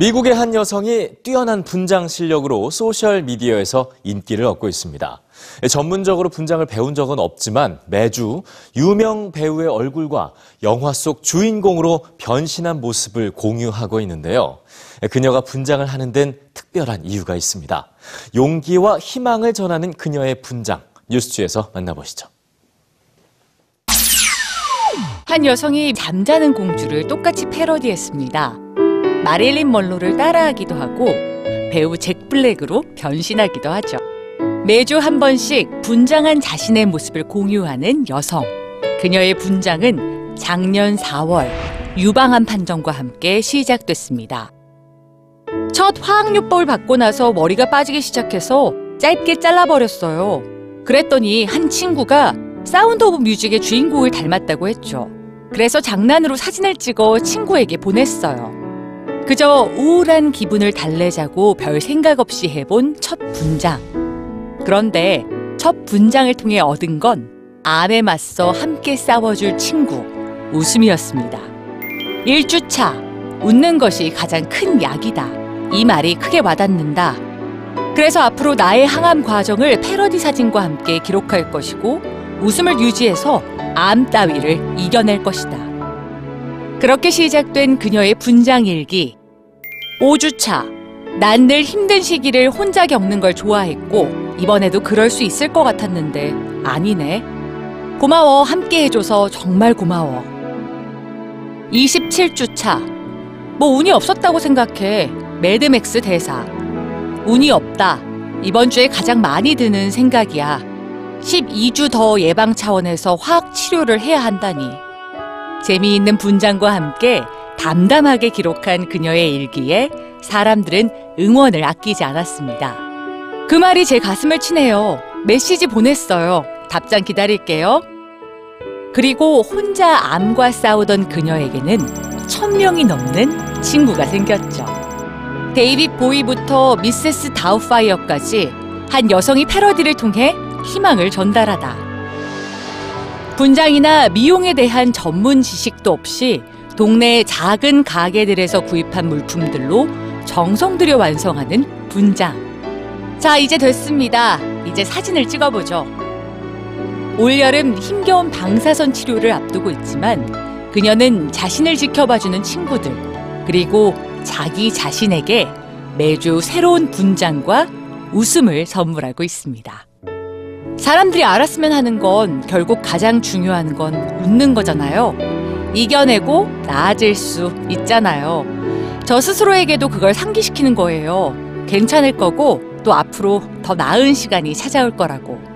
미국의 한 여성이 뛰어난 분장 실력으로 소셜 미디어에서 인기를 얻고 있습니다. 전문적으로 분장을 배운 적은 없지만 매주 유명 배우의 얼굴과 영화 속 주인공으로 변신한 모습을 공유하고 있는데요. 그녀가 분장을 하는 데는 특별한 이유가 있습니다. 용기와 희망을 전하는 그녀의 분장. 뉴스주에서 만나보시죠. 한 여성이 잠자는 공주를 똑같이 패러디했습니다. 마릴린 먼로를 따라하기도 하고 배우 잭 블랙으로 변신하기도 하죠. 매주 한 번씩 분장한 자신의 모습을 공유하는 여성. 그녀의 분장은 작년 4월 유방암 판정과 함께 시작됐습니다. 첫 화학요법을 받고 나서 머리가 빠지기 시작해서 짧게 잘라버렸어요. 그랬더니 한 친구가 사운드 오브 뮤직의 주인공을 닮았다고 했죠. 그래서 장난으로 사진을 찍어 친구에게 보냈어요. 그저 우울한 기분을 달래자고 별 생각 없이 해본 첫 분장. 그런데 첫 분장을 통해 얻은 건 암에 맞서 함께 싸워줄 친구, 웃음이었습니다. 1주차, 웃는 것이 가장 큰 약이다. 이 말이 크게 와닿는다. 그래서 앞으로 나의 항암 과정을 패러디 사진과 함께 기록할 것이고 웃음을 유지해서 암 따위를 이겨낼 것이다. 그렇게 시작된 그녀의 분장 일기. 5주차. 난늘 힘든 시기를 혼자 겪는 걸 좋아했고 이번에도 그럴 수 있을 것 같았는데 아니네. 고마워. 함께 해줘서 정말 고마워. 27주차. 뭐 운이 없었다고 생각해. 매드맥스 대사. 운이 없다. 이번 주에 가장 많이 드는 생각이야. 12주 더 예방 차원에서 화학 치료를 해야 한다니. 재미있는 분장과 함께 담담하게 기록한 그녀의 일기에 사람들은 응원을 아끼지 않았습니다. 그 말이 제 가슴을 치네요. 메시지 보냈어요. 답장 기다릴게요. 그리고 혼자 암과 싸우던 그녀에게는 천 명이 넘는 친구가 생겼죠. 데이빗 보이부터 미세스 다우파이어까지 한 여성이 패러디를 통해 희망을 전달하다. 분장이나 미용에 대한 전문 지식도 없이 동네 작은 가게들에서 구입한 물품들로 정성 들여 완성하는 분장. 자, 이제 됐습니다. 이제 사진을 찍어보죠. 올여름 힘겨운 방사선 치료를 앞두고 있지만 그녀는 자신을 지켜봐주는 친구들, 그리고 자기 자신에게 매주 새로운 분장과 웃음을 선물하고 있습니다. 사람들이 알았으면 하는 건 결국 가장 중요한 건 웃는 거잖아요. 이겨내고 나아질 수 있잖아요. 저 스스로에게도 그걸 상기시키는 거예요. 괜찮을 거고 또 앞으로 더 나은 시간이 찾아올 거라고.